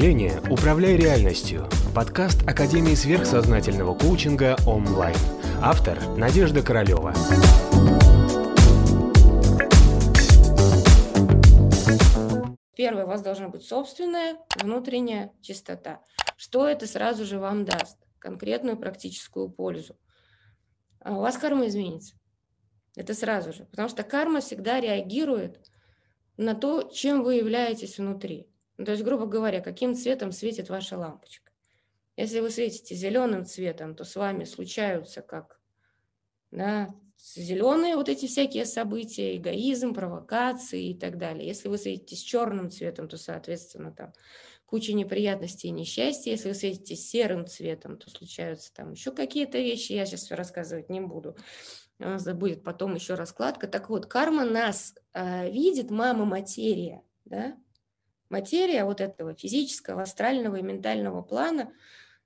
мышления «Управляй реальностью» – подкаст Академии сверхсознательного коучинга онлайн. Автор – Надежда Королева. Первое, у вас должна быть собственная внутренняя чистота. Что это сразу же вам даст? Конкретную практическую пользу. А у вас карма изменится. Это сразу же. Потому что карма всегда реагирует на то, чем вы являетесь внутри. Ну, то есть, грубо говоря, каким цветом светит ваша лампочка. Если вы светите зеленым цветом, то с вами случаются как да, зеленые вот эти всякие события, эгоизм, провокации и так далее. Если вы светите с черным цветом, то, соответственно, там куча неприятностей и несчастья. Если вы светите серым цветом, то случаются там еще какие-то вещи. Я сейчас все рассказывать не буду. У нас будет потом еще раскладка. Так вот, карма нас э, видит, мама материя, да, материя вот этого физического, астрального и ментального плана,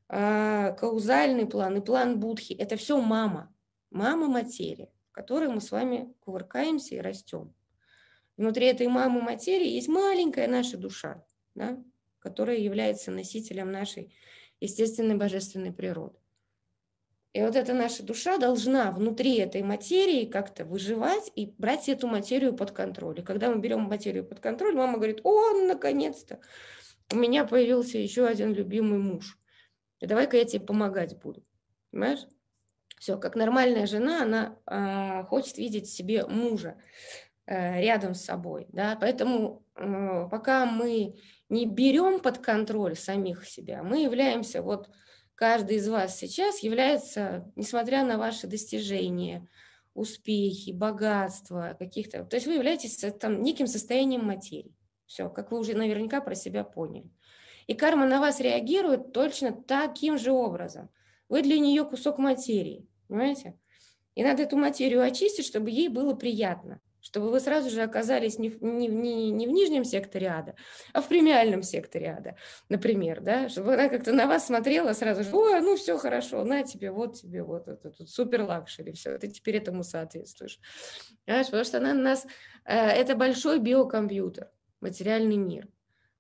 э, каузальный план и план Будхи, это все мама, мама материя, в которой мы с вами кувыркаемся и растем. Внутри этой мамы материи есть маленькая наша душа, да, которая является носителем нашей естественной божественной природы. И вот эта наша душа должна внутри этой материи как-то выживать и брать эту материю под контроль. И когда мы берем материю под контроль, мама говорит, о, наконец-то, у меня появился еще один любимый муж. И давай-ка я тебе помогать буду. Понимаешь? Все, как нормальная жена, она э, хочет видеть себе мужа э, рядом с собой. Да? Поэтому э, пока мы не берем под контроль самих себя, мы являемся вот каждый из вас сейчас является, несмотря на ваши достижения, успехи, богатства каких-то, то есть вы являетесь там неким состоянием материи. Все, как вы уже наверняка про себя поняли. И карма на вас реагирует точно таким же образом. Вы для нее кусок материи, понимаете? И надо эту материю очистить, чтобы ей было приятно чтобы вы сразу же оказались не не, не, не в нижнем секторе ада, а в премиальном секторе ада, например, да, чтобы она как-то на вас смотрела сразу же, ой, ну все хорошо, на тебе, вот тебе, вот это тут супер luxury, все, ты теперь этому соответствуешь. Понимаешь? Потому что она на нас, э, это большой биокомпьютер, материальный мир.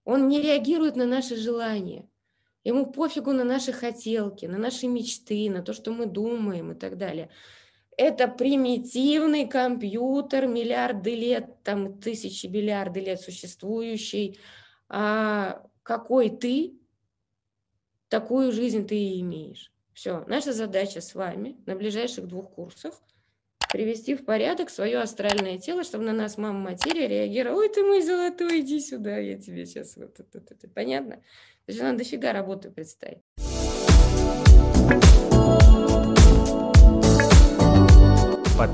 Он не реагирует на наши желания. Ему пофигу на наши хотелки, на наши мечты, на то, что мы думаем и так далее это примитивный компьютер, миллиарды лет, там тысячи миллиарды лет существующий. А какой ты, такую жизнь ты и имеешь. Все, наша задача с вами на ближайших двух курсах привести в порядок свое астральное тело, чтобы на нас мама материя реагировала. Ой, ты мой золотой, иди сюда, я тебе сейчас вот это, это, это. Понятно? То есть надо дофига работы представить.